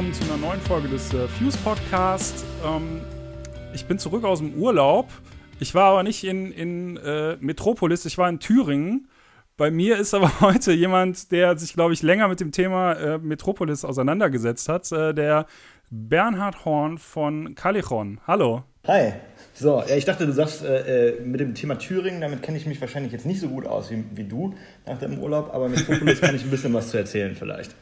willkommen zu einer neuen Folge des äh, Fuse Podcast. Ähm, ich bin zurück aus dem Urlaub. Ich war aber nicht in, in äh, Metropolis, ich war in Thüringen. Bei mir ist aber heute jemand, der sich, glaube ich, länger mit dem Thema äh, Metropolis auseinandergesetzt hat, äh, der Bernhard Horn von Calichon. Hallo. Hi. So, ja, ich dachte, du sagst äh, äh, mit dem Thema Thüringen, damit kenne ich mich wahrscheinlich jetzt nicht so gut aus wie, wie du nach deinem Urlaub, aber Metropolis kann ich ein bisschen was zu erzählen vielleicht.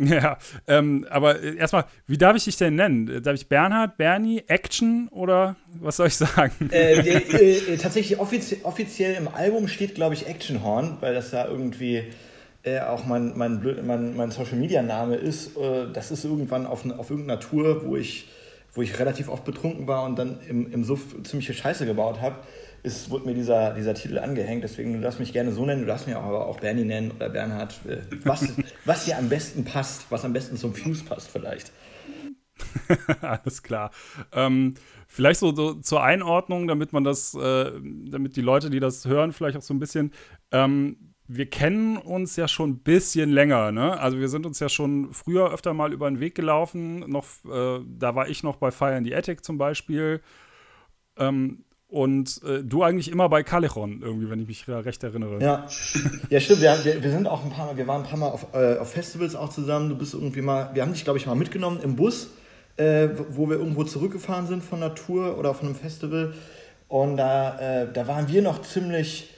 Ja, ähm, aber erstmal, wie darf ich dich denn nennen? Darf ich Bernhard, Bernie, Action oder was soll ich sagen? Äh, äh, äh, tatsächlich offizie offiziell im Album steht, glaube ich, Action Horn, weil das da irgendwie äh, auch mein, mein, mein, mein Social Media Name ist. Äh, das ist irgendwann auf, auf irgendeiner Tour, wo ich, wo ich relativ oft betrunken war und dann im, im Suff ziemliche Scheiße gebaut habe ist, wurde mir dieser, dieser Titel angehängt. Deswegen, du darfst mich gerne so nennen, du darfst mich aber auch Bernie nennen oder Bernhard. Äh, was, was dir am besten passt, was am besten zum Fuse passt vielleicht. Alles klar. Ähm, vielleicht so, so, zur Einordnung, damit man das, äh, damit die Leute, die das hören, vielleicht auch so ein bisschen. Ähm, wir kennen uns ja schon ein bisschen länger, ne? Also wir sind uns ja schon früher öfter mal über den Weg gelaufen. Noch, äh, da war ich noch bei Fire in the Attic zum Beispiel. Ähm, und äh, du eigentlich immer bei Callejon, irgendwie, wenn ich mich recht erinnere. Ja, ja stimmt. Wir, wir, wir, sind auch ein paar Mal, wir waren ein paar Mal auf, äh, auf Festivals auch zusammen. Du bist irgendwie mal, wir haben dich, glaube ich, mal mitgenommen im Bus, äh, wo wir irgendwo zurückgefahren sind von der Tour oder von einem Festival. Und da, äh, da waren wir noch ziemlich,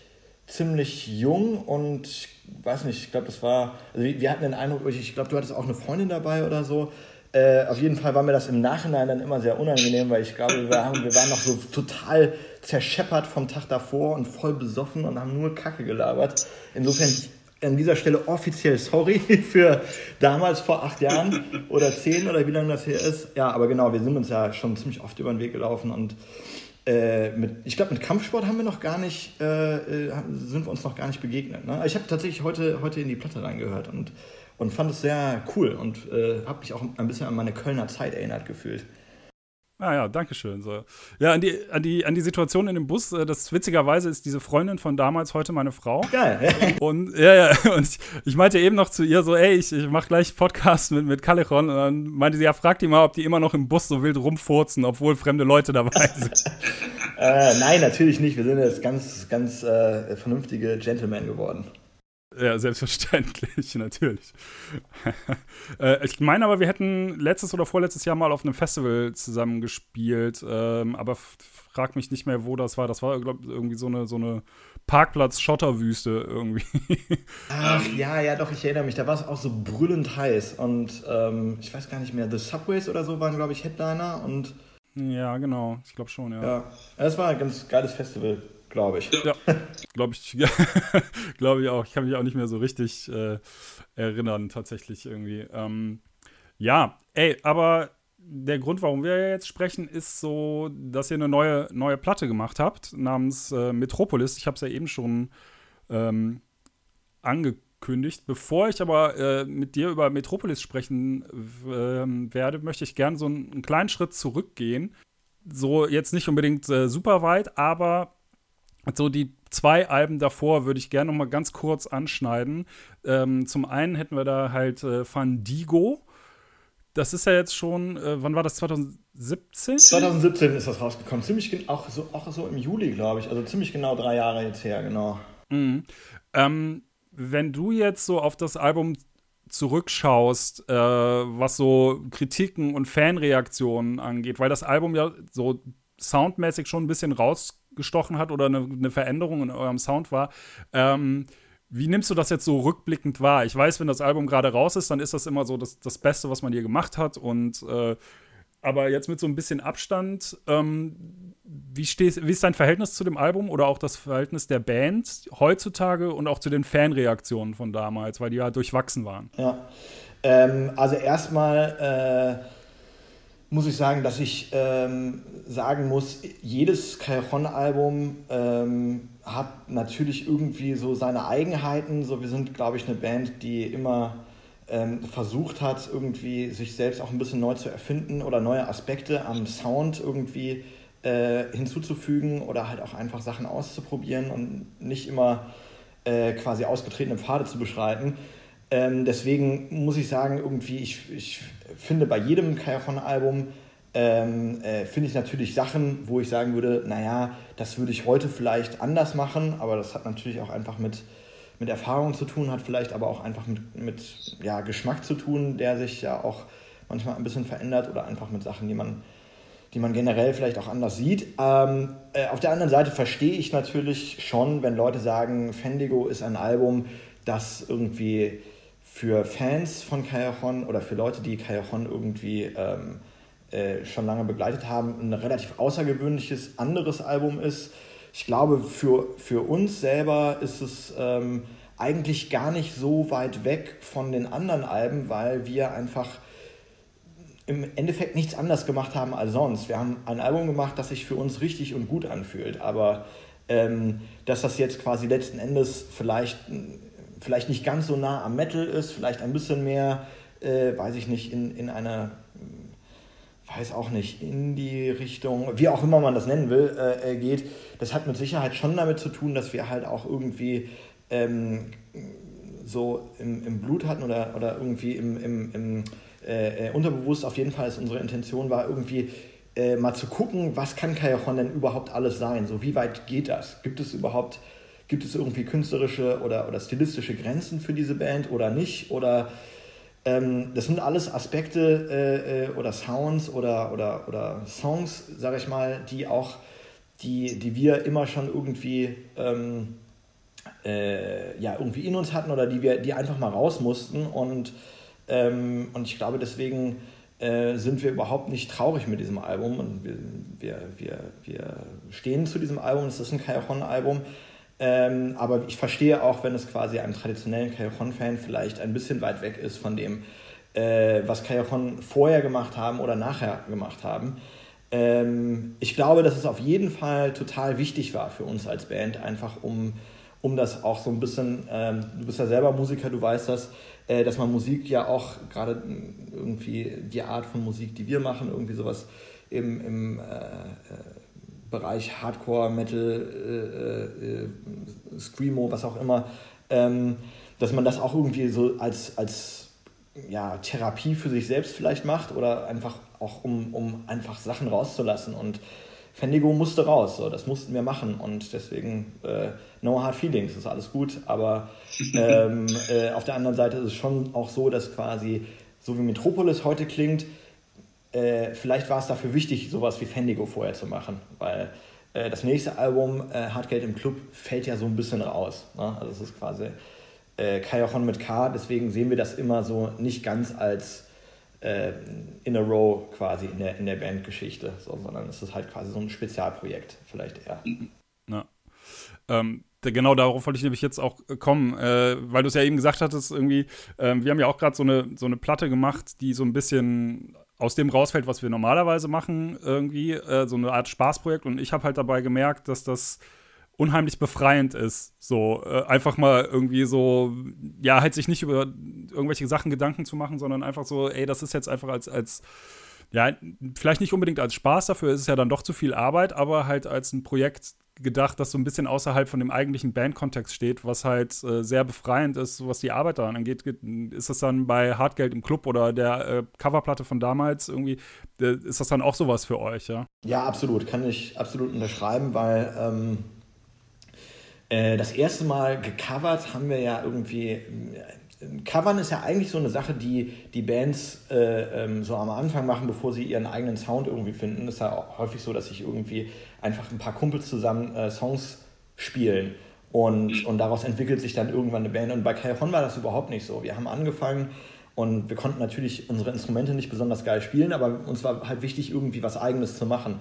ziemlich jung und weiß nicht, ich glaube, das war, also wir hatten den Eindruck, ich glaube, du hattest auch eine Freundin dabei oder so. Äh, auf jeden Fall war mir das im Nachhinein dann immer sehr unangenehm, weil ich glaube, wir, haben, wir waren noch so total zerscheppert vom Tag davor und voll besoffen und haben nur Kacke gelabert. Insofern an dieser Stelle offiziell sorry für damals vor acht Jahren oder zehn oder wie lange das hier ist. Ja, aber genau, wir sind uns ja schon ziemlich oft über den Weg gelaufen und äh, mit, ich glaube, mit Kampfsport haben wir noch gar nicht, äh, äh sind wir uns noch gar nicht begegnet. Ne? Ich habe tatsächlich heute, heute in die Platte reingehört und und fand es sehr cool und äh, habe mich auch ein bisschen an meine Kölner Zeit erinnert gefühlt. Ah ja, danke schön. So. Ja, an die, an, die, an die Situation in dem Bus, äh, das witzigerweise ist diese Freundin von damals heute meine Frau. Geil. und ja, ja, und ich, ich, meinte eben noch zu ihr so, ey, ich, ich mache gleich Podcast mit, mit Callejon. Und dann meinte sie, ja, frag die mal, ob die immer noch im Bus so wild rumfurzen, obwohl fremde Leute dabei sind. äh, nein, natürlich nicht. Wir sind jetzt ganz, ganz äh, vernünftige Gentlemen geworden. Ja, selbstverständlich, natürlich. äh, ich meine aber, wir hätten letztes oder vorletztes Jahr mal auf einem Festival zusammen gespielt, ähm, aber frag mich nicht mehr, wo das war. Das war, glaube ich, irgendwie so eine, so eine Parkplatz-Schotterwüste irgendwie. Ach ja, ja, doch, ich erinnere mich. Da war es auch so brüllend heiß und ähm, ich weiß gar nicht mehr, The Subways oder so waren, glaube ich, Headliner und. Ja, genau, ich glaube schon, ja. Ja, es war ein ganz geiles Festival glaube ich. Ja, glaube ich, glaube ich auch. Ich kann mich auch nicht mehr so richtig äh, erinnern, tatsächlich irgendwie. Ähm, ja, ey, aber der Grund, warum wir jetzt sprechen, ist so, dass ihr eine neue, neue Platte gemacht habt namens äh, Metropolis. Ich habe es ja eben schon ähm, angekündigt. Bevor ich aber äh, mit dir über Metropolis sprechen äh, werde, möchte ich gerne so einen, einen, kleinen Schritt zurückgehen. So jetzt nicht unbedingt äh, super weit, aber so die zwei Alben davor würde ich gerne noch mal ganz kurz anschneiden. Ähm, zum einen hätten wir da halt äh, Fandigo. Das ist ja jetzt schon, äh, wann war das? 2017? 2017 ist das rausgekommen. Ziemlich auch so, auch so im Juli, glaube ich. Also ziemlich genau drei Jahre jetzt her, genau. Mhm. Ähm, wenn du jetzt so auf das Album zurückschaust, äh, was so Kritiken und Fanreaktionen angeht, weil das Album ja so soundmäßig schon ein bisschen raus gestochen hat oder eine, eine Veränderung in eurem Sound war. Ähm, wie nimmst du das jetzt so rückblickend wahr? Ich weiß, wenn das Album gerade raus ist, dann ist das immer so das, das Beste, was man hier gemacht hat. Und äh, aber jetzt mit so ein bisschen Abstand, ähm, wie, stehst, wie ist dein Verhältnis zu dem Album oder auch das Verhältnis der Band heutzutage und auch zu den Fanreaktionen von damals, weil die ja durchwachsen waren? Ja, ähm, also erstmal äh muss ich sagen, dass ich ähm, sagen muss, jedes Cajon-Album ähm, hat natürlich irgendwie so seine Eigenheiten. So, wir sind, glaube ich, eine Band, die immer ähm, versucht hat, irgendwie sich selbst auch ein bisschen neu zu erfinden oder neue Aspekte am Sound irgendwie äh, hinzuzufügen oder halt auch einfach Sachen auszuprobieren und nicht immer äh, quasi ausgetretene Pfade zu beschreiten. Ähm, deswegen muss ich sagen, irgendwie, ich, ich finde bei jedem Cajon-Album ähm, äh, finde ich natürlich Sachen, wo ich sagen würde, naja, das würde ich heute vielleicht anders machen, aber das hat natürlich auch einfach mit, mit Erfahrung zu tun, hat vielleicht aber auch einfach mit, mit ja, Geschmack zu tun, der sich ja auch manchmal ein bisschen verändert oder einfach mit Sachen, die man, die man generell vielleicht auch anders sieht. Ähm, äh, auf der anderen Seite verstehe ich natürlich schon, wenn Leute sagen, Fendigo ist ein Album, das irgendwie für Fans von Callejon oder für Leute, die Callejon irgendwie ähm, äh, schon lange begleitet haben, ein relativ außergewöhnliches anderes Album ist. Ich glaube, für, für uns selber ist es ähm, eigentlich gar nicht so weit weg von den anderen Alben, weil wir einfach im Endeffekt nichts anders gemacht haben als sonst. Wir haben ein Album gemacht, das sich für uns richtig und gut anfühlt, aber ähm, dass das jetzt quasi letzten Endes vielleicht vielleicht nicht ganz so nah am Metal ist, vielleicht ein bisschen mehr, äh, weiß ich nicht, in, in einer, hm, weiß auch nicht, in die Richtung, wie auch immer man das nennen will, äh, äh, geht. Das hat mit Sicherheit schon damit zu tun, dass wir halt auch irgendwie ähm, so im, im Blut hatten oder, oder irgendwie im, im, im äh, äh Unterbewusst auf jeden Fall ist unsere Intention war irgendwie äh, mal zu gucken, was kann Callejon denn überhaupt alles sein? So, wie weit geht das? Gibt es überhaupt Gibt es irgendwie künstlerische oder, oder stilistische Grenzen für diese Band oder nicht? Oder ähm, das sind alles Aspekte äh, äh, oder Sounds oder, oder, oder Songs, sage ich mal, die auch, die, die wir immer schon irgendwie, ähm, äh, ja, irgendwie in uns hatten oder die wir, die einfach mal raus mussten. Und, ähm, und ich glaube, deswegen äh, sind wir überhaupt nicht traurig mit diesem Album. Und wir, wir, wir, wir stehen zu diesem Album. Es ist ein Cajon-Album. Ähm, aber ich verstehe auch, wenn es quasi einem traditionellen Callejon-Fan vielleicht ein bisschen weit weg ist von dem, äh, was Callejon vorher gemacht haben oder nachher gemacht haben. Ähm, ich glaube, dass es auf jeden Fall total wichtig war für uns als Band, einfach um, um das auch so ein bisschen, ähm, du bist ja selber Musiker, du weißt das, äh, dass man Musik ja auch, gerade irgendwie die Art von Musik, die wir machen, irgendwie sowas im, im äh, äh Bereich Hardcore, Metal, äh, äh, Screamo, was auch immer, ähm, dass man das auch irgendwie so als, als ja, Therapie für sich selbst vielleicht macht oder einfach auch um, um einfach Sachen rauszulassen. Und Fendigo musste raus, so, das mussten wir machen und deswegen äh, no hard feelings, ist alles gut, aber ähm, äh, auf der anderen Seite ist es schon auch so, dass quasi, so wie Metropolis heute klingt, äh, vielleicht war es dafür wichtig, sowas wie Fendigo vorher zu machen, weil äh, das nächste Album, äh, Hardgate im Club, fällt ja so ein bisschen raus. Ne? Also es ist quasi äh, Kajochon mit K, deswegen sehen wir das immer so nicht ganz als äh, in a row quasi in der, in der Bandgeschichte, so, sondern es ist halt quasi so ein Spezialprojekt, vielleicht eher. Ja. Ähm, genau darauf wollte ich nämlich jetzt auch kommen, äh, weil du es ja eben gesagt hattest, irgendwie, äh, wir haben ja auch gerade so eine, so eine Platte gemacht, die so ein bisschen aus dem rausfällt, was wir normalerweise machen, irgendwie, äh, so eine Art Spaßprojekt. Und ich habe halt dabei gemerkt, dass das unheimlich befreiend ist. So äh, einfach mal irgendwie so, ja, halt sich nicht über irgendwelche Sachen Gedanken zu machen, sondern einfach so, ey, das ist jetzt einfach als, als ja, vielleicht nicht unbedingt als Spaß, dafür ist es ja dann doch zu viel Arbeit, aber halt als ein Projekt, gedacht, das so ein bisschen außerhalb von dem eigentlichen Bandkontext steht, was halt äh, sehr befreiend ist, was die Arbeit daran angeht. Ist das dann bei Hartgeld im Club oder der äh, Coverplatte von damals irgendwie, äh, ist das dann auch sowas für euch, ja? Ja, absolut. Kann ich absolut unterschreiben, weil ähm, äh, das erste Mal gecovert haben wir ja irgendwie Covern ist ja eigentlich so eine Sache, die die Bands äh, ähm, so am Anfang machen, bevor sie ihren eigenen Sound irgendwie finden. Ist ja auch häufig so, dass sich irgendwie einfach ein paar Kumpels zusammen äh, Songs spielen und, und daraus entwickelt sich dann irgendwann eine Band. Und bei Calhoun war das überhaupt nicht so. Wir haben angefangen und wir konnten natürlich unsere Instrumente nicht besonders geil spielen, aber uns war halt wichtig, irgendwie was Eigenes zu machen.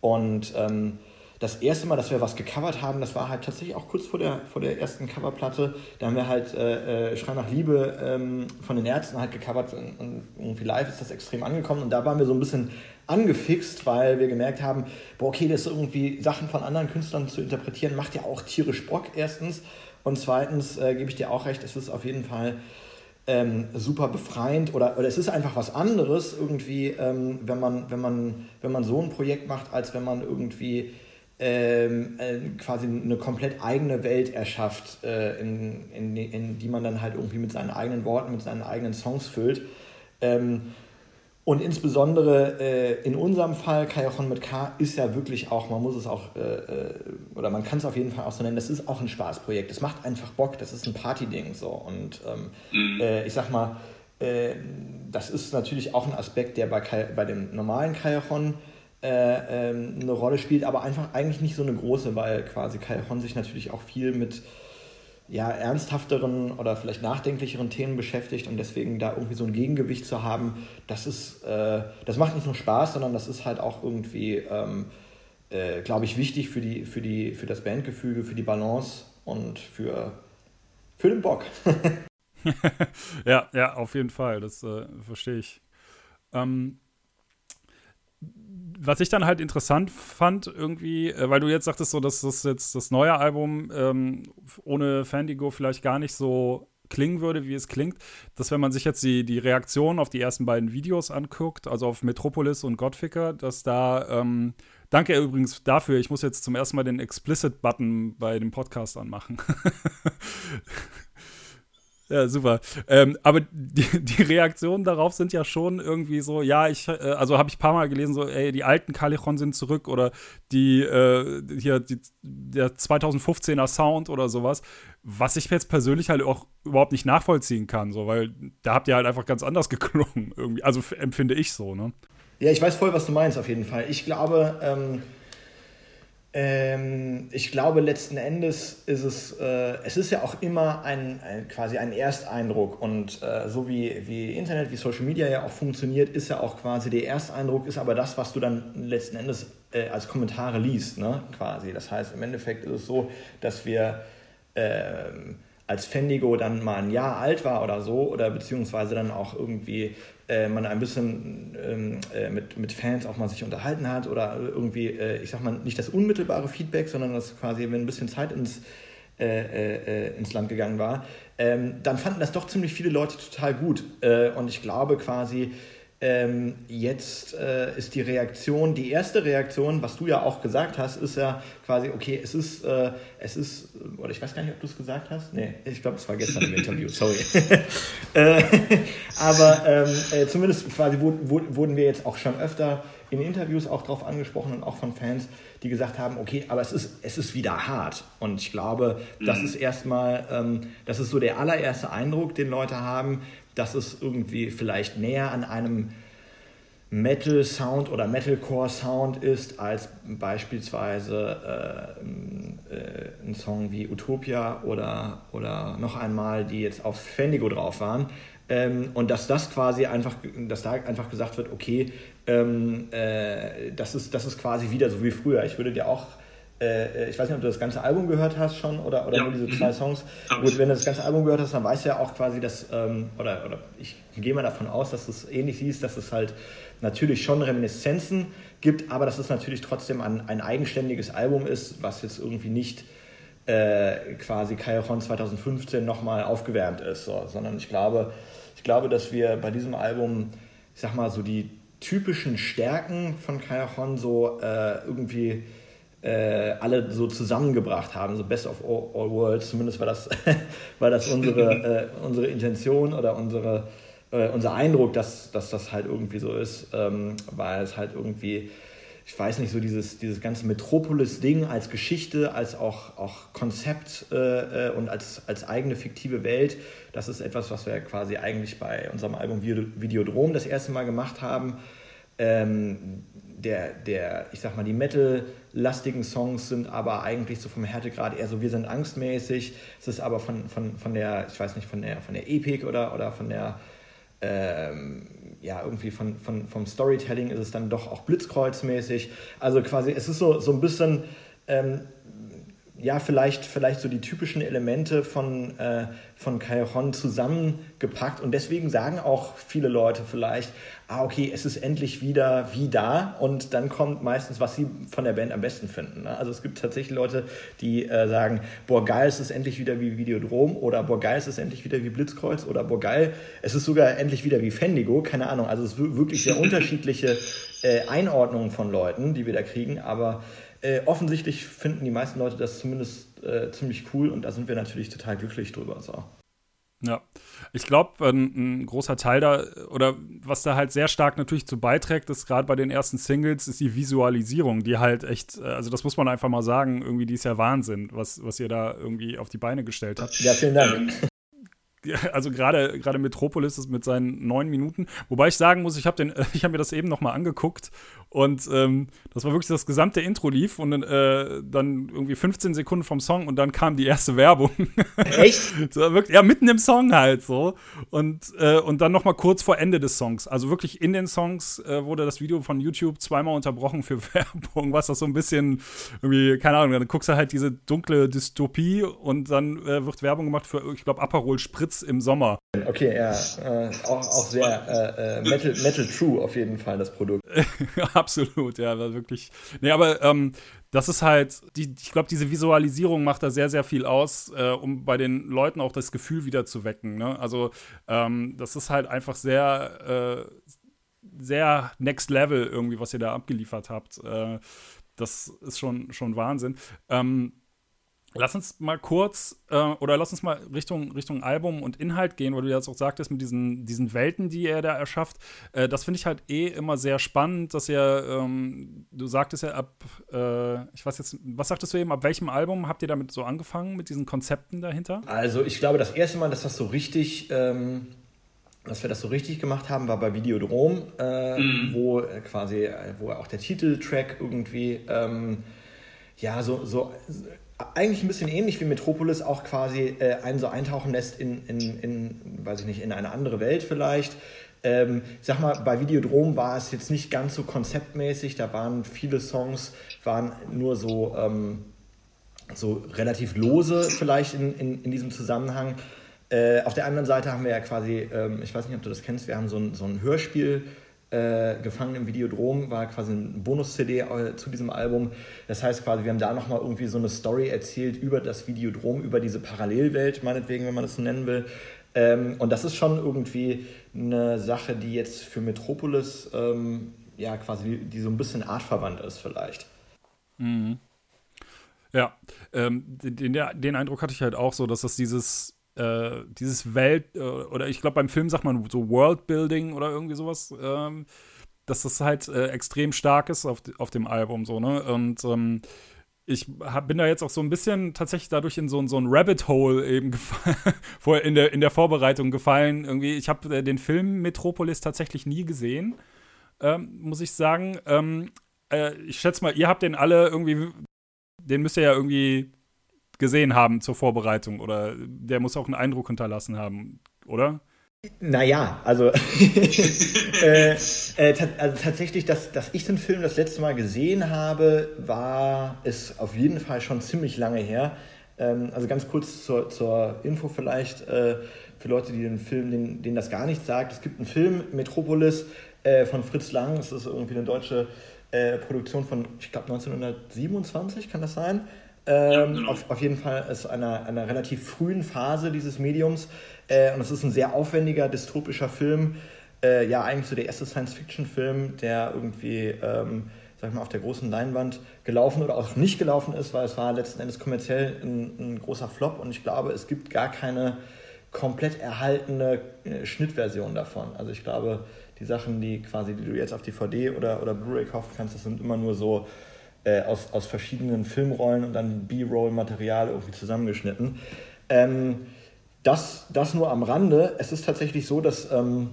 Und ähm, das erste Mal, dass wir was gecovert haben, das war halt tatsächlich auch kurz vor der, vor der ersten Coverplatte. Da haben wir halt äh, äh, Schrei nach Liebe ähm, von den Ärzten halt gecovert und, und, irgendwie live ist das extrem angekommen. Und da waren wir so ein bisschen angefixt, weil wir gemerkt haben, boah, okay, das irgendwie Sachen von anderen Künstlern zu interpretieren, macht ja auch tierisch Bock, erstens. Und zweitens äh, gebe ich dir auch recht, es ist auf jeden Fall ähm, super befreiend oder, oder es ist einfach was anderes irgendwie, ähm, wenn, man, wenn, man, wenn man so ein Projekt macht, als wenn man irgendwie ähm, äh, quasi eine komplett eigene Welt erschafft, äh, in, in, in, die man dann halt irgendwie mit seinen eigenen Worten, mit seinen eigenen Songs füllt. Ähm, und insbesondere äh, in unserem Fall, Kajochon mit K, ist ja wirklich auch, man muss es auch, äh, äh, oder man kann es auf jeden Fall auch so nennen, das ist auch ein Spaßprojekt. Es macht einfach Bock, das ist ein Partyding so. Und ähm, mhm. äh, ich sag mal, äh, das ist natürlich auch ein Aspekt, der bei, bei dem normalen Kajochon äh, ähm, eine Rolle spielt, aber einfach eigentlich nicht so eine große, weil quasi Kajochon sich natürlich auch viel mit ja, ernsthafteren oder vielleicht nachdenklicheren Themen beschäftigt und deswegen da irgendwie so ein Gegengewicht zu haben, das ist, äh, das macht nicht nur Spaß, sondern das ist halt auch irgendwie, ähm, äh, glaube ich, wichtig für, die, für, die, für das Bandgefüge, für die Balance und für, für den Bock. ja, ja, auf jeden Fall, das äh, verstehe ich. Ähm, was ich dann halt interessant fand, irgendwie, äh, weil du jetzt sagtest, so, dass das jetzt das neue Album ähm, ohne Fandigo vielleicht gar nicht so klingen würde, wie es klingt, dass wenn man sich jetzt die, die Reaktion auf die ersten beiden Videos anguckt, also auf Metropolis und Godficker, dass da, ähm, danke übrigens dafür, ich muss jetzt zum ersten Mal den Explicit-Button bei dem Podcast anmachen. Ja, super. Ähm, aber die, die, Reaktionen darauf sind ja schon irgendwie so, ja, ich, äh, also habe ich ein paar Mal gelesen, so, ey, die alten Callejon sind zurück oder die, äh, hier, die, der 2015er Sound oder sowas, was ich jetzt persönlich halt auch überhaupt nicht nachvollziehen kann, so, weil da habt ihr halt einfach ganz anders geklungen, irgendwie. Also empfinde ich so, ne? Ja, ich weiß voll, was du meinst, auf jeden Fall. Ich glaube, ähm ähm, ich glaube, letzten Endes ist es, äh, es ist ja auch immer ein, ein quasi ein Ersteindruck und äh, so wie, wie Internet, wie Social Media ja auch funktioniert, ist ja auch quasi der Ersteindruck, ist aber das, was du dann letzten Endes äh, als Kommentare liest, ne, quasi. Das heißt, im Endeffekt ist es so, dass wir ähm, als Fendigo dann mal ein Jahr alt war oder so, oder beziehungsweise dann auch irgendwie äh, man ein bisschen ähm, äh, mit, mit Fans auch mal sich unterhalten hat oder irgendwie, äh, ich sag mal, nicht das unmittelbare Feedback, sondern das quasi, wenn ein bisschen Zeit ins, äh, äh, ins Land gegangen war, ähm, dann fanden das doch ziemlich viele Leute total gut. Äh, und ich glaube quasi, ähm, jetzt äh, ist die Reaktion, die erste Reaktion, was du ja auch gesagt hast, ist ja quasi, okay, es ist, äh, es ist, oder ich weiß gar nicht, ob du es gesagt hast. Nee, ich glaube, es war gestern im Interview, sorry. äh, aber ähm, äh, zumindest quasi wurden wir jetzt auch schon öfter in Interviews auch darauf angesprochen und auch von Fans, die gesagt haben, okay, aber es ist, es ist wieder hart. Und ich glaube, das mhm. ist erstmal, ähm, das ist so der allererste Eindruck, den Leute haben, dass es irgendwie vielleicht näher an einem Metal-Sound oder Metalcore-Sound ist, als beispielsweise äh, äh, ein Song wie Utopia oder, oder noch einmal, die jetzt auf Fendigo drauf waren. Ähm, und dass das quasi einfach, dass da einfach gesagt wird, okay, ähm, äh, das, ist, das ist quasi wieder so wie früher. Ich würde dir auch äh, ich weiß nicht, ob du das ganze Album gehört hast schon oder, oder ja. nur diese zwei mhm. Songs. Gut, wenn du das ganze Album gehört hast, dann weißt du ja auch quasi, dass, ähm, oder, oder ich gehe mal davon aus, dass du es ähnlich siehst, dass es halt natürlich schon Reminiszenzen gibt, aber dass es natürlich trotzdem ein, ein eigenständiges Album ist, was jetzt irgendwie nicht äh, quasi Kajon 2015 nochmal aufgewärmt ist, so, sondern ich glaube, ich glaube, dass wir bei diesem Album, ich sag mal, so die typischen Stärken von Kajon so äh, irgendwie äh, alle so zusammengebracht haben, so Best of All, all Worlds, zumindest war das, war das unsere, äh, unsere Intention oder unsere, äh, unser Eindruck, dass, dass das halt irgendwie so ist, ähm, weil es halt irgendwie, ich weiß nicht, so dieses, dieses ganze Metropolis-Ding als Geschichte, als auch, auch Konzept äh, äh, und als, als eigene fiktive Welt, das ist etwas, was wir quasi eigentlich bei unserem Album Videodrom das erste Mal gemacht haben. Ähm, der, der, ich sag mal, die Metal-lastigen Songs sind aber eigentlich so vom Härtegrad eher so, wir sind angstmäßig. Es ist aber von, von, von der, ich weiß nicht, von der, von der Epik oder, oder von der, ähm, ja, irgendwie von, von, vom Storytelling ist es dann doch auch blitzkreuzmäßig. Also quasi, es ist so, so ein bisschen, ähm, ja, vielleicht, vielleicht so die typischen Elemente von, äh, von Cajon zusammengepackt. Und deswegen sagen auch viele Leute vielleicht, ah, okay, es ist endlich wieder wie da und dann kommt meistens, was sie von der Band am besten finden. Ne? Also es gibt tatsächlich Leute, die äh, sagen, boah, geil, es ist endlich wieder wie Videodrom oder boah, geil, es ist endlich wieder wie Blitzkreuz oder boah, geil, es ist sogar endlich wieder wie Fendigo, keine Ahnung. Also es ist wirklich sehr unterschiedliche äh, Einordnungen von Leuten, die wir da kriegen, aber äh, offensichtlich finden die meisten Leute das zumindest äh, ziemlich cool und da sind wir natürlich total glücklich drüber. So. Ja, ich glaube, ein, ein, großer Teil da, oder was da halt sehr stark natürlich zu beiträgt, ist gerade bei den ersten Singles, ist die Visualisierung, die halt echt, äh, also das muss man einfach mal sagen, irgendwie, die ist ja Wahnsinn, was, was ihr da irgendwie auf die Beine gestellt habt. Ja, vielen Dank also gerade gerade Metropolis ist mit seinen neun Minuten, wobei ich sagen muss, ich habe den, ich habe mir das eben noch mal angeguckt und ähm, das war wirklich das gesamte Intro lief und äh, dann irgendwie 15 Sekunden vom Song und dann kam die erste Werbung. Echt? wirklich, ja, mitten im Song halt so und äh, und dann noch mal kurz vor Ende des Songs, also wirklich in den Songs äh, wurde das Video von YouTube zweimal unterbrochen für Werbung, was das so ein bisschen irgendwie keine Ahnung, dann guckst du halt diese dunkle Dystopie und dann äh, wird Werbung gemacht für ich glaube Aperol Spritz Hits im Sommer. Okay, ja. Äh, auch, auch sehr äh, äh, Metal, Metal True auf jeden Fall, das Produkt. Absolut, ja, war wirklich. Nee, aber ähm, das ist halt, die, ich glaube, diese Visualisierung macht da sehr, sehr viel aus, äh, um bei den Leuten auch das Gefühl wieder zu wecken. Ne? Also, ähm, das ist halt einfach sehr, äh, sehr next level irgendwie, was ihr da abgeliefert habt. Äh, das ist schon, schon Wahnsinn. Ähm, Lass uns mal kurz äh, oder lass uns mal Richtung, Richtung Album und Inhalt gehen, weil du jetzt auch sagtest, mit diesen, diesen Welten, die er da erschafft. Äh, das finde ich halt eh immer sehr spannend, dass ihr, ähm, du sagtest ja ab, äh, ich weiß jetzt, was sagtest du eben, ab welchem Album habt ihr damit so angefangen, mit diesen Konzepten dahinter? Also ich glaube, das erste Mal, dass das so richtig, ähm, dass wir das so richtig gemacht haben, war bei Videodrom, äh, mhm. wo äh, quasi, äh, wo auch der Titeltrack irgendwie, ähm, ja, so, so eigentlich ein bisschen ähnlich wie Metropolis auch quasi äh, einen so eintauchen lässt in, in, in, weiß ich nicht, in eine andere Welt vielleicht. Ähm, ich sag mal, bei Videodrom war es jetzt nicht ganz so konzeptmäßig, da waren viele Songs, waren nur so, ähm, so relativ lose vielleicht in, in, in diesem Zusammenhang. Äh, auf der anderen Seite haben wir ja quasi, ähm, ich weiß nicht, ob du das kennst, wir haben so ein, so ein Hörspiel äh, Gefangen im Videodrom war quasi ein Bonus-CD äh, zu diesem Album. Das heißt quasi, wir haben da nochmal irgendwie so eine Story erzählt über das Videodrom, über diese Parallelwelt, meinetwegen, wenn man das so nennen will. Ähm, und das ist schon irgendwie eine Sache, die jetzt für Metropolis ähm, ja quasi, die so ein bisschen artverwandt ist vielleicht. Mhm. Ja, ähm, den, den Eindruck hatte ich halt auch so, dass das dieses äh, dieses Welt, äh, oder ich glaube beim Film sagt man so Worldbuilding oder irgendwie sowas, ähm, dass das halt äh, extrem stark ist auf, auf dem Album so, ne? Und ähm, ich hab, bin da jetzt auch so ein bisschen tatsächlich dadurch in so, so ein Rabbit Hole eben vor, in, der, in der Vorbereitung gefallen. Irgendwie, ich habe äh, den Film Metropolis tatsächlich nie gesehen, ähm, muss ich sagen. Ähm, äh, ich schätze mal, ihr habt den alle irgendwie, den müsst ihr ja irgendwie gesehen haben zur Vorbereitung oder der muss auch einen Eindruck hinterlassen haben, oder? Naja, also, äh, äh, also tatsächlich, dass, dass ich den Film das letzte Mal gesehen habe, war ist auf jeden Fall schon ziemlich lange her. Ähm, also ganz kurz zur, zur Info vielleicht äh, für Leute, die den Film, denen, denen das gar nichts sagt. Es gibt einen Film, Metropolis, äh, von Fritz Lang. Das ist irgendwie eine deutsche äh, Produktion von, ich glaube, 1927, kann das sein? Ähm, genau. auf, auf jeden Fall ist einer, einer relativ frühen Phase dieses Mediums. Äh, und es ist ein sehr aufwendiger, dystopischer Film. Äh, ja, eigentlich so der erste Science-Fiction-Film, der irgendwie, ähm, sag ich mal, auf der großen Leinwand gelaufen oder auch nicht gelaufen ist, weil es war letzten Endes kommerziell ein, ein großer Flop. Und ich glaube, es gibt gar keine komplett erhaltene äh, Schnittversion davon. Also ich glaube, die Sachen, die quasi, die du jetzt auf DVD oder, oder Blu-ray kaufen kannst, das sind immer nur so äh, aus, aus verschiedenen Filmrollen und dann B-Roll-Material irgendwie zusammengeschnitten. Ähm, das, das nur am Rande. Es ist tatsächlich so, dass, ähm,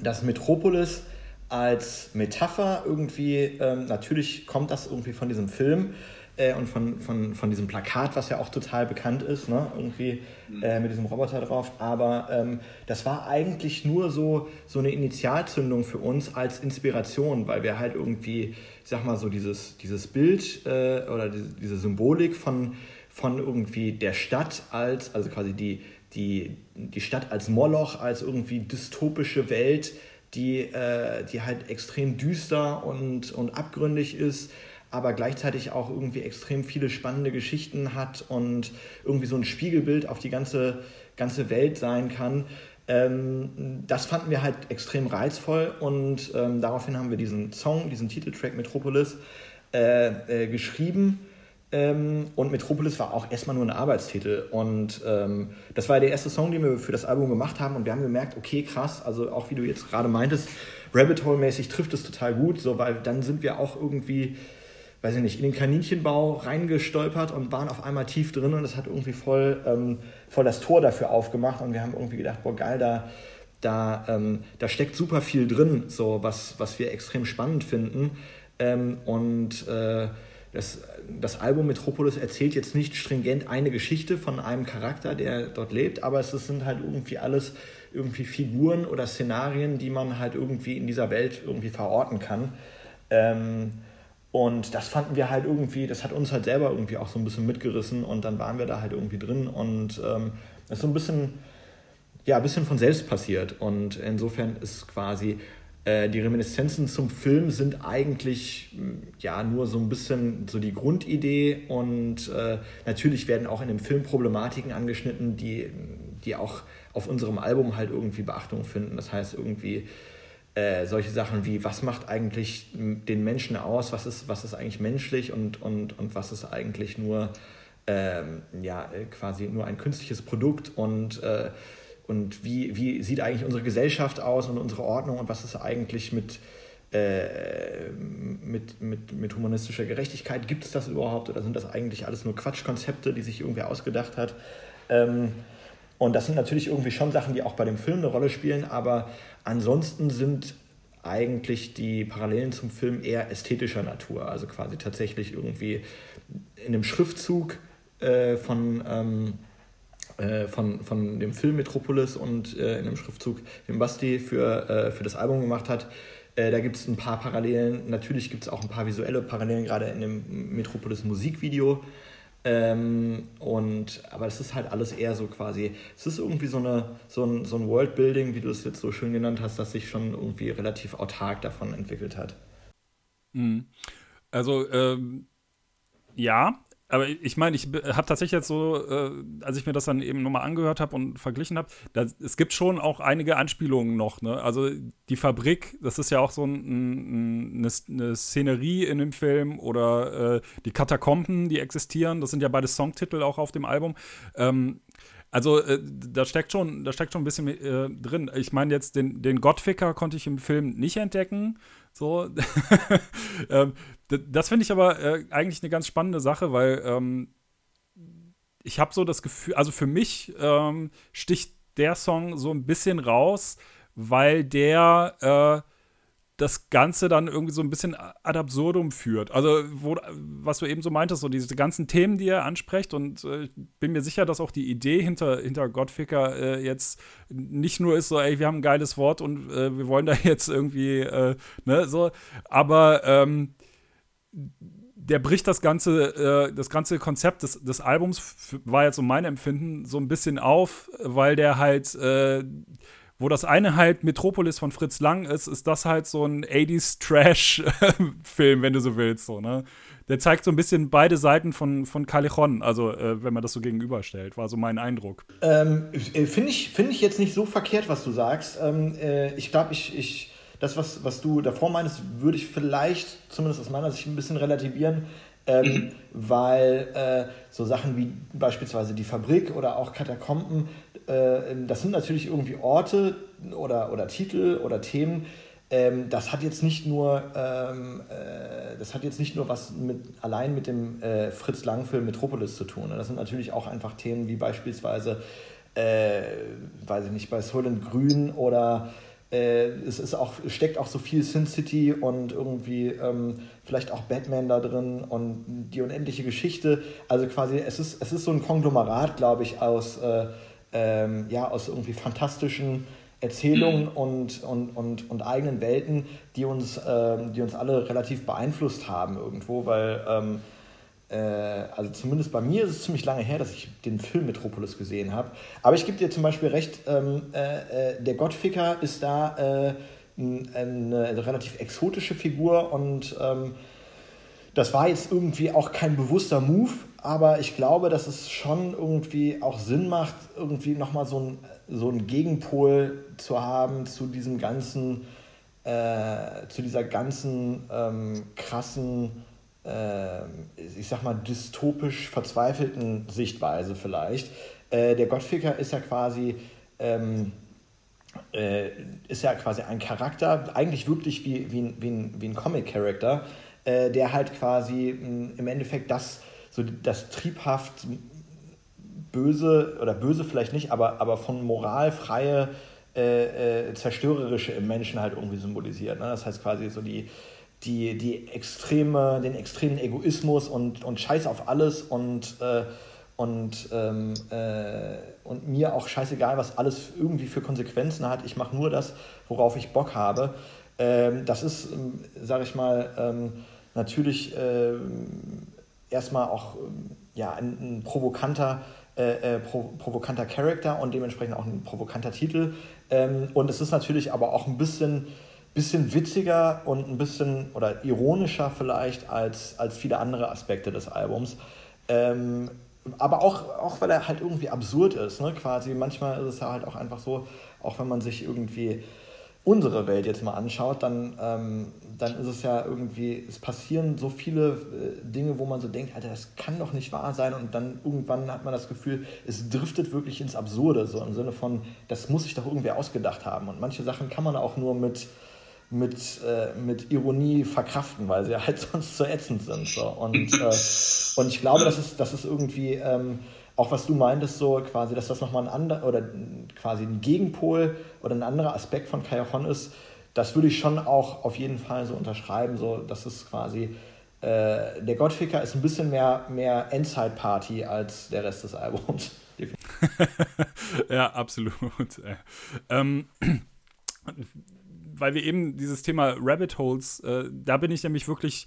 dass Metropolis als Metapher irgendwie, ähm, natürlich kommt das irgendwie von diesem Film, äh, und von, von, von diesem Plakat, was ja auch total bekannt ist, ne? irgendwie mhm. äh, mit diesem Roboter drauf. Aber ähm, das war eigentlich nur so, so eine Initialzündung für uns als Inspiration, weil wir halt irgendwie, ich sag mal so, dieses, dieses Bild äh, oder diese, diese Symbolik von, von irgendwie der Stadt als, also quasi die, die, die Stadt als Moloch, als irgendwie dystopische Welt, die, äh, die halt extrem düster und, und abgründig ist aber gleichzeitig auch irgendwie extrem viele spannende Geschichten hat und irgendwie so ein Spiegelbild auf die ganze, ganze Welt sein kann. Ähm, das fanden wir halt extrem reizvoll und ähm, daraufhin haben wir diesen Song, diesen Titeltrack Metropolis äh, äh, geschrieben. Ähm, und Metropolis war auch erstmal nur ein Arbeitstitel. Und ähm, das war der erste Song, den wir für das Album gemacht haben. Und wir haben gemerkt, okay, krass, also auch wie du jetzt gerade meintest, Rabbit Hole-mäßig trifft es total gut, so, weil dann sind wir auch irgendwie weiß ich nicht, in den Kaninchenbau reingestolpert und waren auf einmal tief drin und es hat irgendwie voll, ähm, voll das Tor dafür aufgemacht und wir haben irgendwie gedacht, boah geil, da, da, ähm, da steckt super viel drin, so was, was wir extrem spannend finden. Ähm, und äh, das, das Album Metropolis erzählt jetzt nicht stringent eine Geschichte von einem Charakter, der dort lebt, aber es sind halt irgendwie alles irgendwie Figuren oder Szenarien, die man halt irgendwie in dieser Welt irgendwie verorten kann. Ähm, und das fanden wir halt irgendwie, das hat uns halt selber irgendwie auch so ein bisschen mitgerissen und dann waren wir da halt irgendwie drin und ähm, das ist so ein bisschen, ja, ein bisschen von selbst passiert und insofern ist quasi äh, die Reminiszenzen zum Film sind eigentlich ja nur so ein bisschen so die Grundidee und äh, natürlich werden auch in dem Film Problematiken angeschnitten, die, die auch auf unserem Album halt irgendwie Beachtung finden. Das heißt irgendwie äh, solche Sachen wie, was macht eigentlich den Menschen aus, was ist, was ist eigentlich menschlich und, und, und was ist eigentlich nur, ähm, ja, äh, quasi nur ein künstliches Produkt? Und, äh, und wie, wie sieht eigentlich unsere Gesellschaft aus und unsere Ordnung? Und was ist eigentlich mit, äh, mit, mit, mit humanistischer Gerechtigkeit, gibt es das überhaupt oder sind das eigentlich alles nur Quatschkonzepte, die sich irgendwer ausgedacht hat? Ähm, und das sind natürlich irgendwie schon Sachen, die auch bei dem Film eine Rolle spielen, aber ansonsten sind eigentlich die Parallelen zum Film eher ästhetischer Natur, also quasi tatsächlich irgendwie in dem Schriftzug äh, von, ähm, äh, von, von dem Film Metropolis und äh, in dem Schriftzug, den Basti für, äh, für das Album gemacht hat. Äh, da gibt es ein paar Parallelen. Natürlich gibt es auch ein paar visuelle Parallelen, gerade in dem Metropolis Musikvideo. Ähm, und, aber es ist halt alles eher so quasi, es ist irgendwie so, eine, so, ein, so ein Worldbuilding, wie du es jetzt so schön genannt hast, das sich schon irgendwie relativ autark davon entwickelt hat. Mhm. Also, ähm, ja, aber ich meine, ich habe tatsächlich jetzt so, äh, als ich mir das dann eben nochmal angehört habe und verglichen habe, es gibt schon auch einige Anspielungen noch. Ne? Also die Fabrik, das ist ja auch so ein, ein, eine, eine, Szenerie in dem Film oder äh, die Katakomben, die existieren, das sind ja beide Songtitel auch auf dem Album. Ähm, also äh, da steckt schon, da steckt schon ein bisschen äh, drin. Ich meine jetzt den, den Gottficker konnte ich im Film nicht entdecken. So, ähm, das finde ich aber äh, eigentlich eine ganz spannende Sache, weil ähm, ich habe so das Gefühl, also für mich ähm, sticht der Song so ein bisschen raus, weil der äh, das Ganze dann irgendwie so ein bisschen ad absurdum führt. Also, wo, was du eben so meintest, so diese ganzen Themen, die er anspricht, und äh, ich bin mir sicher, dass auch die Idee hinter, hinter Godficker äh, jetzt nicht nur ist, so, ey, wir haben ein geiles Wort und äh, wir wollen da jetzt irgendwie, äh, ne, so, aber ähm, der bricht das ganze, äh, das ganze Konzept des, des Albums, war jetzt so mein Empfinden, so ein bisschen auf, weil der halt äh, wo das eine halt Metropolis von Fritz Lang ist, ist das halt so ein 80s Trash-Film, wenn du so willst. So, ne? Der zeigt so ein bisschen beide Seiten von, von Callejon, also äh, wenn man das so gegenüberstellt, war so mein Eindruck. Ähm, äh, Finde ich, find ich jetzt nicht so verkehrt, was du sagst. Ähm, äh, ich glaube, ich, ich, das, was, was du davor meinst, würde ich vielleicht, zumindest aus meiner Sicht, ein bisschen relativieren. Ähm, mhm. weil äh, so Sachen wie beispielsweise die Fabrik oder auch Katakomben, das sind natürlich irgendwie Orte oder, oder Titel oder Themen. Ähm, das hat jetzt nicht nur, ähm, äh, das hat jetzt nicht nur was mit, allein mit dem äh, Fritz Lang-Film Metropolis zu tun. Das sind natürlich auch einfach Themen wie beispielsweise, äh, weiß ich nicht, bei Soylent Grün oder äh, es ist auch, steckt auch so viel Sin City und irgendwie ähm, vielleicht auch Batman da drin und die unendliche Geschichte. Also quasi, es ist, es ist so ein Konglomerat, glaube ich, aus, äh, ähm, ja, aus irgendwie fantastischen Erzählungen mhm. und, und, und, und eigenen Welten, die uns, ähm, die uns alle relativ beeinflusst haben irgendwo, weil ähm, äh, also zumindest bei mir ist es ziemlich lange her, dass ich den Film Metropolis gesehen habe. Aber ich gebe dir zum Beispiel recht, ähm, äh, äh der Gottficker ist da äh, eine relativ exotische Figur und ähm, das war jetzt irgendwie auch kein bewusster Move, aber ich glaube, dass es schon irgendwie auch Sinn macht, irgendwie nochmal so, ein, so einen Gegenpol zu haben zu diesem ganzen, äh, zu dieser ganzen ähm, krassen, äh, ich sag mal, dystopisch verzweifelten Sichtweise vielleicht. Äh, der Gottficker ist ja quasi. Ähm, äh, ist ja quasi ein Charakter, eigentlich wirklich wie, wie, wie ein, wie ein Comic-Charakter, äh, der halt quasi mh, im Endeffekt das, so das triebhaft böse, oder böse vielleicht nicht, aber, aber von Moral freie, äh, äh, zerstörerische im Menschen halt irgendwie symbolisiert. Ne? Das heißt quasi so die, die, die extreme, den extremen Egoismus und, und Scheiß auf alles und äh, und, ähm, äh, und mir auch scheißegal, was alles irgendwie für Konsequenzen hat. Ich mache nur das, worauf ich Bock habe. Ähm, das ist, ähm, sage ich mal, ähm, natürlich ähm, erstmal auch ähm, ja, ein, ein provokanter, äh, äh, pro, provokanter Charakter und dementsprechend auch ein provokanter Titel. und es ist natürlich aber auch ein bisschen bisschen witziger und ein bisschen oder ironischer vielleicht als, als viele andere Aspekte des Albums. Ähm, aber auch, auch weil er halt irgendwie absurd ist, ne? quasi. Manchmal ist es ja halt auch einfach so, auch wenn man sich irgendwie unsere Welt jetzt mal anschaut, dann, ähm, dann ist es ja irgendwie, es passieren so viele äh, Dinge, wo man so denkt, Alter, das kann doch nicht wahr sein und dann irgendwann hat man das Gefühl, es driftet wirklich ins Absurde, so im Sinne von, das muss sich doch irgendwie ausgedacht haben und manche Sachen kann man auch nur mit, mit, äh, mit Ironie verkraften, weil sie halt sonst so ätzend sind. So. Und, äh, und ich glaube, das ist, das ist irgendwie ähm, auch was du meintest, so quasi, dass das nochmal ein anderer oder quasi ein Gegenpol oder ein anderer Aspekt von Kajon ist, das würde ich schon auch auf jeden Fall so unterschreiben. So, das ist quasi äh, der Gottficker ist ein bisschen mehr, mehr Endzeit-Party als der Rest des Albums. ja, absolut. Ähm, weil wir eben dieses Thema Rabbit Holes, äh, da bin ich nämlich wirklich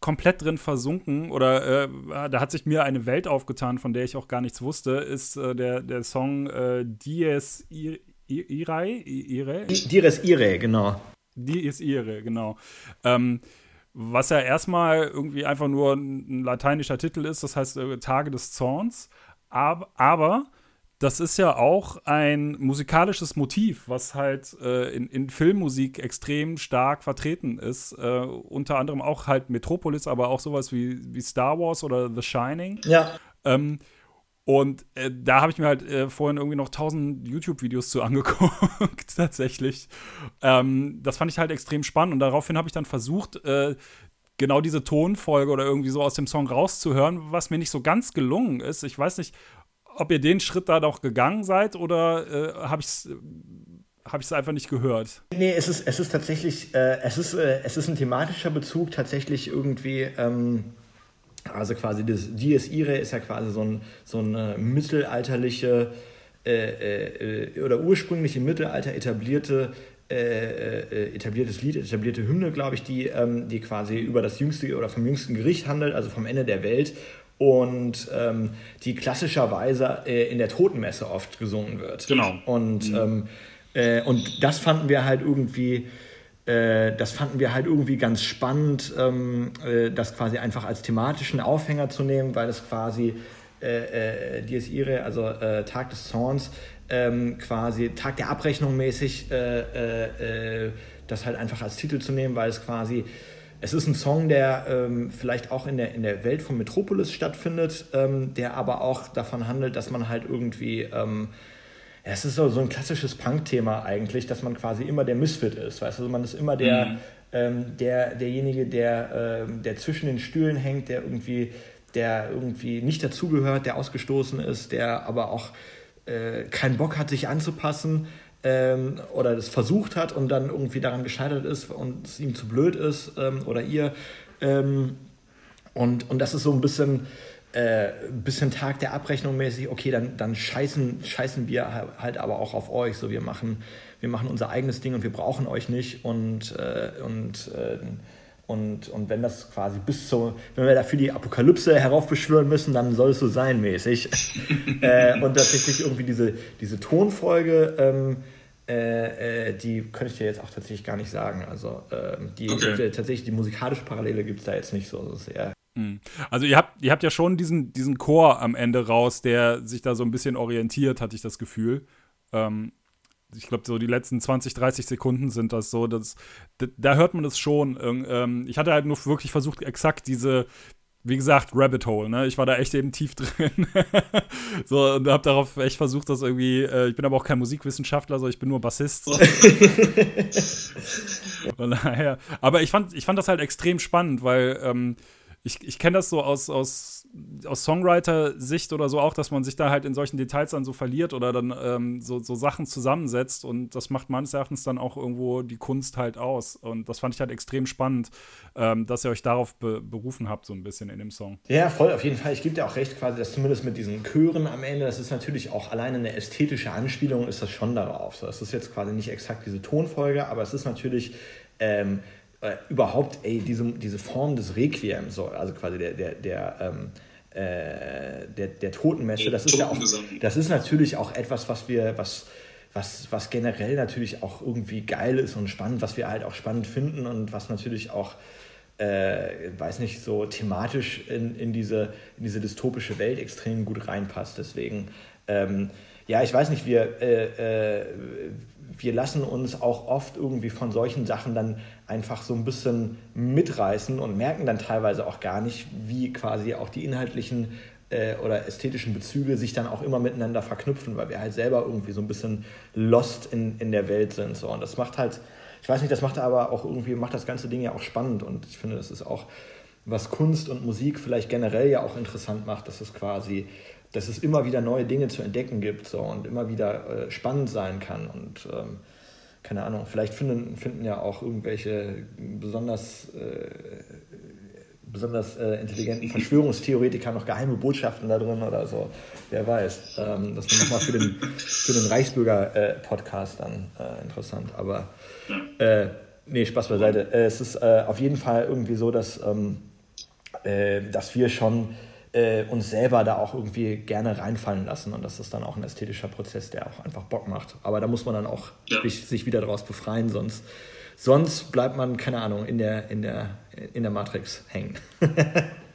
komplett drin versunken oder äh, da hat sich mir eine Welt aufgetan, von der ich auch gar nichts wusste, ist äh, der, der Song äh, Dies Irae. Irae? Dies Irae, genau. Dies Irae, genau. Ähm, was ja erstmal irgendwie einfach nur ein lateinischer Titel ist, das heißt äh, Tage des Zorns, aber, aber das ist ja auch ein musikalisches Motiv, was halt äh, in, in, Filmmusik extrem stark vertreten ist. Äh, unter anderem auch halt Metropolis, aber auch sowas wie, wie Star Wars oder The Shining. Ja. Ähm, und äh, da habe ich mir halt äh, vorhin irgendwie noch tausend YouTube-Videos zu angeguckt, tatsächlich. Ähm, das fand ich halt extrem spannend und daraufhin habe ich dann versucht, äh, genau diese Tonfolge oder irgendwie so aus dem Song rauszuhören, was mir nicht so ganz gelungen ist. Ich weiß nicht, ob ihr den Schritt da noch gegangen seid oder äh, habe ich es habe ich einfach nicht gehört. Nee, es ist, es ist tatsächlich, äh, es, ist, äh, es ist ein thematischer Bezug tatsächlich irgendwie, ähm, also quasi das Dies Irae ist ja quasi so, ein, so eine mittelalterliche äh, äh oder ursprünglich im Mittelalter etablierte äh, äh, etabliertes Lied, etablierte Hymne, glaube ich, die, ähm, die quasi über das jüngste oder vom jüngsten Gericht handelt, also vom Ende der Welt und ähm, die klassischerweise äh, in der Totenmesse oft gesungen wird. Genau. Und, mhm. ähm, äh, und das fanden wir halt irgendwie, äh, das fanden wir halt irgendwie ganz spannend, ähm, äh, das quasi einfach als thematischen Aufhänger zu nehmen, weil es quasi äh, äh, Dies Irae, also Tag des Zorns, ähm, quasi Tag der Abrechnung mäßig, das halt einfach als Titel zu nehmen, weil es quasi es ist ein Song, der ähm, vielleicht auch in der, in der Welt von Metropolis stattfindet, ähm, der aber auch davon handelt, dass man halt irgendwie, ähm, ja, es ist so, so ein klassisches Punk-Thema eigentlich, dass man quasi immer der Misfit ist. Weißt du, also man ist immer der, mhm. Ähm, der, derjenige, der, äh, der zwischen den Stühlen hängt, der irgendwie, der irgendwie nicht dazugehört, der ausgestoßen ist, der aber auch äh, keinen Bock hat, sich anzupassen ähm, oder das versucht hat und dann irgendwie daran gescheitert ist und es ihm zu blöd ist ähm, oder ihr. Ähm, und, und das ist so ein bisschen, äh, bisschen Tag der Abrechnung mäßig, okay, dann, dann scheißen, scheißen wir halt aber auch auf euch. So, wir machen, wir machen unser eigenes Ding und wir brauchen euch nicht. Und, äh, und, äh, und, und wenn das quasi bis zu, wenn wir dafür die Apokalypse heraufbeschwören müssen, dann soll es so sein, mäßig. äh, und tatsächlich irgendwie diese, diese Tonfolge, ähm, äh, äh, die könnte ich dir jetzt auch tatsächlich gar nicht sagen. Also ähm, die, okay. die, tatsächlich die musikalische Parallele gibt es da jetzt nicht so. Das ist eher Hm. Also ihr habt, ihr habt ja schon diesen, diesen Chor am Ende raus, der sich da so ein bisschen orientiert, hatte ich das Gefühl. Ähm, ich glaube, so die letzten 20, 30 Sekunden sind das so. Das, da hört man das schon. Ähm, ich hatte halt nur wirklich versucht, exakt diese, wie gesagt, Rabbit Hole, ne? Ich war da echt eben tief drin. so, und hab darauf echt versucht, das irgendwie, äh, ich bin aber auch kein Musikwissenschaftler, so ich bin nur Bassist. So. Von daher. Aber ich fand, ich fand das halt extrem spannend, weil ähm, ich, ich kenne das so aus, aus, aus Songwriter-Sicht oder so auch, dass man sich da halt in solchen Details dann so verliert oder dann ähm, so, so Sachen zusammensetzt und das macht meines Erachtens dann auch irgendwo die Kunst halt aus. Und das fand ich halt extrem spannend, ähm, dass ihr euch darauf be berufen habt, so ein bisschen in dem Song. Ja, voll, auf jeden Fall. Ich gebe dir auch recht, quasi, dass zumindest mit diesen Chören am Ende, das ist natürlich auch alleine eine ästhetische Anspielung, ist das schon darauf. So, das ist jetzt quasi nicht exakt diese Tonfolge, aber es ist natürlich. Ähm, äh, überhaupt, ey, diese, diese Form des Requiem, so, also quasi der, der, der, ähm, äh, der, der Totenmesse, das ist ja auch, das ist natürlich auch etwas, was wir, was, was, was generell natürlich auch irgendwie geil ist und spannend, was wir halt auch spannend finden und was natürlich auch, äh, weiß nicht, so thematisch in, in, diese, in diese dystopische Welt extrem gut reinpasst. Deswegen, ähm, ja, ich weiß nicht, wir, äh, äh, wir lassen uns auch oft irgendwie von solchen Sachen dann einfach so ein bisschen mitreißen und merken dann teilweise auch gar nicht, wie quasi auch die inhaltlichen äh, oder ästhetischen Bezüge sich dann auch immer miteinander verknüpfen, weil wir halt selber irgendwie so ein bisschen lost in, in der Welt sind. So. Und das macht halt, ich weiß nicht, das macht aber auch irgendwie, macht das ganze Ding ja auch spannend und ich finde, das ist auch, was Kunst und Musik vielleicht generell ja auch interessant macht, dass es quasi dass es immer wieder neue Dinge zu entdecken gibt so, und immer wieder äh, spannend sein kann. Und ähm, keine Ahnung, vielleicht finden, finden ja auch irgendwelche besonders, äh, besonders äh, intelligenten Verschwörungstheoretiker noch geheime Botschaften da drin oder so. Wer weiß. Ähm, das wäre nochmal für den, für den Reichsbürger-Podcast dann äh, interessant. Aber äh, nee, Spaß beiseite. Äh, es ist äh, auf jeden Fall irgendwie so, dass, ähm, dass wir schon äh, uns selber da auch irgendwie gerne reinfallen lassen. Und das ist dann auch ein ästhetischer Prozess, der auch einfach Bock macht. Aber da muss man dann auch ja. sich, wieder daraus befreien, sonst, sonst bleibt man, keine Ahnung, in der, in der, in der Matrix hängen.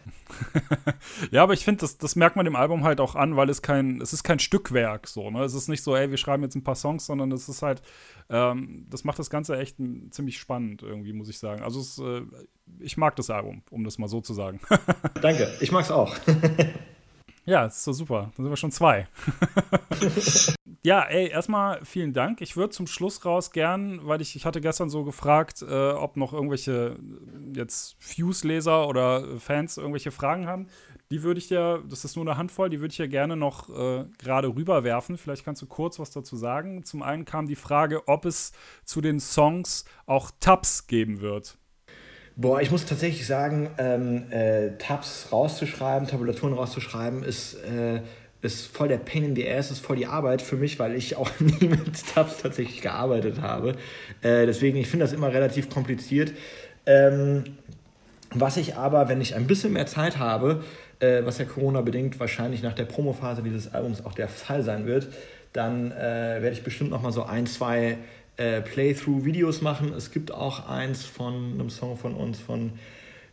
ja, aber ich finde, das, das merkt man dem Album halt auch an, weil es kein, es ist kein Stückwerk so, ne? Es ist nicht so, ey, wir schreiben jetzt ein paar Songs, sondern es ist halt, ähm, das macht das Ganze echt ein, ziemlich spannend irgendwie, muss ich sagen. Also es, äh, ich mag das Album, um das mal so zu sagen. Danke, ich mag es auch. ja, ist so super. Dann sind wir schon zwei. ja, ey, erstmal vielen Dank. Ich würde zum Schluss raus gern, weil ich, ich hatte gestern so gefragt, äh, ob noch irgendwelche jetzt Fuse-Leser oder Fans irgendwelche Fragen haben. Die würde ich dir, das ist nur eine Handvoll, die würde ich ja gerne noch äh, gerade rüberwerfen. Vielleicht kannst du kurz was dazu sagen. Zum einen kam die Frage, ob es zu den Songs auch Tabs geben wird. Boah, ich muss tatsächlich sagen, ähm, äh, Tabs rauszuschreiben, Tabulaturen rauszuschreiben, ist, äh, ist voll der Pain in the Ass, ist voll die Arbeit für mich, weil ich auch nie mit Tabs tatsächlich gearbeitet habe. Äh, deswegen, ich finde das immer relativ kompliziert. Ähm, was ich aber, wenn ich ein bisschen mehr Zeit habe, äh, was ja Corona-bedingt wahrscheinlich nach der Promophase dieses Albums auch der Fall sein wird, dann äh, werde ich bestimmt noch mal so ein, zwei äh, Playthrough-Videos machen. Es gibt auch eins von einem Song von uns, von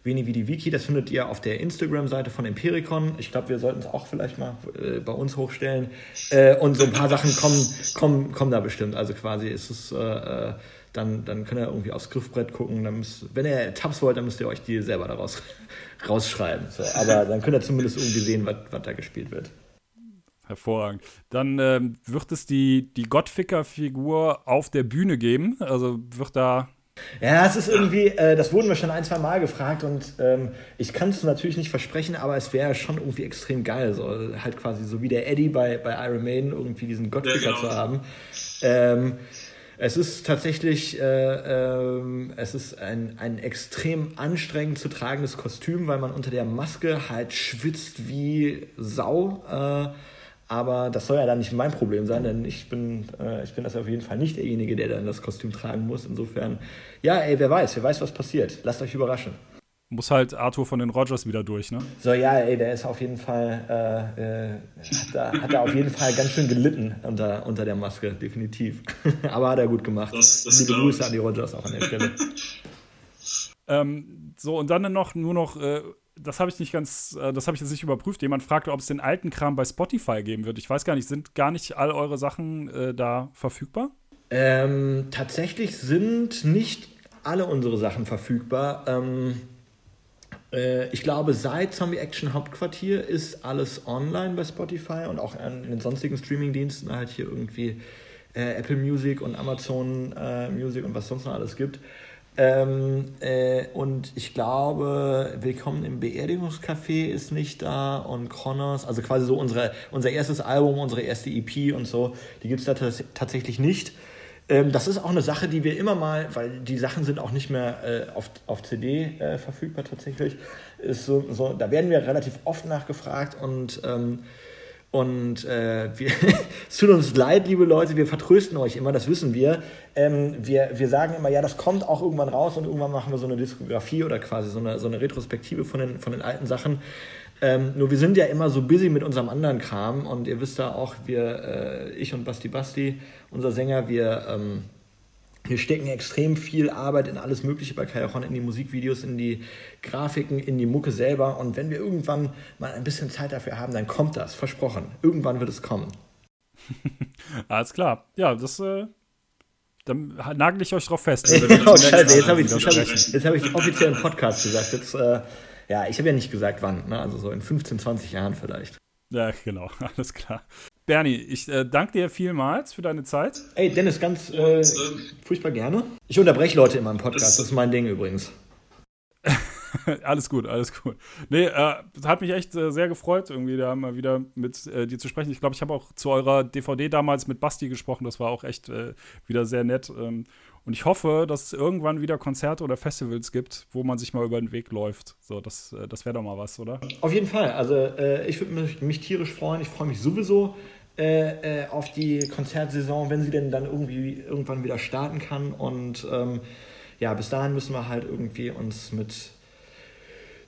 Veni Vidi Wiki. Das findet ihr auf der Instagram-Seite von Empiricon. Ich glaube, wir sollten es auch vielleicht mal äh, bei uns hochstellen. Äh, und so ein paar Sachen kommen, kommen, kommen da bestimmt. Also quasi ist es, äh, äh, dann, dann könnt ihr irgendwie aufs Griffbrett gucken. Dann müsst, wenn ihr Tabs wollt, dann müsst ihr euch die selber daraus rausschreiben. So. Aber dann könnt ihr zumindest irgendwie sehen, was da gespielt wird. Hervorragend. Dann ähm, wird es die, die Gottficker-Figur auf der Bühne geben. Also wird da. Ja, es ist irgendwie, äh, das wurden wir schon ein, zwei Mal gefragt und ähm, ich kann es natürlich nicht versprechen, aber es wäre schon irgendwie extrem geil, so halt quasi so wie der Eddie bei, bei Iron Maiden irgendwie diesen Gottficker ja, genau. zu haben. Ähm, es ist tatsächlich, äh, äh, es ist ein, ein extrem anstrengend zu tragendes Kostüm, weil man unter der Maske halt schwitzt wie Sau. Äh, aber das soll ja dann nicht mein Problem sein, denn ich bin, äh, ich bin das auf jeden Fall nicht derjenige, der dann das Kostüm tragen muss. Insofern, ja, ey, wer weiß, wer weiß, was passiert. Lasst euch überraschen. Muss halt Arthur von den Rogers wieder durch, ne? So, ja, ey, der ist auf jeden Fall, äh, äh, hat, da, hat er auf jeden Fall ganz schön gelitten unter, unter der Maske, definitiv. Aber hat er gut gemacht. Das, das Liebe Grüße an die Rogers auch an der Stelle. ähm, so, und dann noch nur noch äh, das habe ich nicht ganz, äh, das habe ich jetzt nicht überprüft. Jemand fragte, ob es den alten Kram bei Spotify geben wird. Ich weiß gar nicht, sind gar nicht all eure Sachen äh, da verfügbar? Ähm, tatsächlich sind nicht alle unsere Sachen verfügbar. Ähm, äh, ich glaube, seit Zombie Action Hauptquartier ist alles online bei Spotify und auch in den sonstigen Streaming-Diensten, halt hier irgendwie äh, Apple Music und Amazon äh, Music und was sonst noch alles gibt. Ähm, äh, und ich glaube, Willkommen im Beerdigungscafé ist nicht da und Connors, also quasi so unsere, unser erstes Album, unsere erste EP und so, die gibt es da tatsächlich nicht. Ähm, das ist auch eine Sache, die wir immer mal, weil die Sachen sind auch nicht mehr äh, auf, auf CD äh, verfügbar tatsächlich, ist so, so, da werden wir relativ oft nachgefragt und ähm, und äh, wir, es tut uns leid, liebe Leute, wir vertrösten euch immer, das wissen wir. Ähm, wir. Wir sagen immer, ja, das kommt auch irgendwann raus und irgendwann machen wir so eine Diskografie oder quasi so eine, so eine Retrospektive von den, von den alten Sachen. Ähm, nur wir sind ja immer so busy mit unserem anderen Kram und ihr wisst da auch, wir, äh, ich und Basti Basti, unser Sänger, wir, ähm, wir stecken extrem viel Arbeit in alles Mögliche bei Kajon, in die Musikvideos, in die Grafiken, in die Mucke selber. Und wenn wir irgendwann mal ein bisschen Zeit dafür haben, dann kommt das, versprochen. Irgendwann wird es kommen. Alles klar. Ja, das äh, dann nagel ich euch drauf fest. oh, scheiße, jetzt habe ich, hab ich, hab ich offiziell im Podcast gesagt. Jetzt, äh, ja, ich habe ja nicht gesagt, wann. Ne? Also so in 15, 20 Jahren vielleicht. Ja, genau, alles klar. Bernie, ich äh, danke dir vielmals für deine Zeit. Ey, Dennis, ganz äh, furchtbar gerne. Ich unterbreche Leute in meinem Podcast, das ist mein Ding übrigens. alles gut, alles gut. Nee, äh, hat mich echt äh, sehr gefreut, irgendwie da mal wieder mit äh, dir zu sprechen. Ich glaube, ich habe auch zu eurer DVD damals mit Basti gesprochen. Das war auch echt äh, wieder sehr nett. Ähm, und ich hoffe, dass es irgendwann wieder Konzerte oder Festivals gibt, wo man sich mal über den Weg läuft. So, das, äh, das wäre doch mal was, oder? Auf jeden Fall. Also äh, ich würde mich, mich, tierisch freuen. Ich freue mich sowieso äh, äh, auf die Konzertsaison, wenn sie denn dann irgendwie irgendwann wieder starten kann. Und ähm, ja, bis dahin müssen wir halt irgendwie uns mit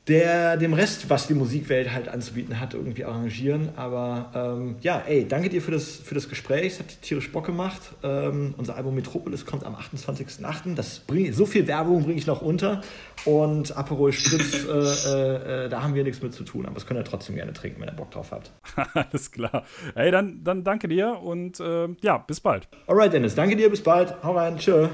der dem Rest, was die Musikwelt halt anzubieten hat, irgendwie arrangieren. Aber ähm, ja, ey, danke dir für das, für das Gespräch. Es hat tierisch Bock gemacht. Ähm, unser Album Metropolis kommt am 28.08. Das bring, so viel Werbung bringe ich noch unter. Und Aperol Spritz, äh, äh, da haben wir nichts mit zu tun. Aber das könnt ihr trotzdem gerne trinken, wenn ihr Bock drauf habt. Alles klar. Ey, dann, dann danke dir und äh, ja, bis bald. Alright, Dennis. Danke dir, bis bald. Hau rein. Tschö.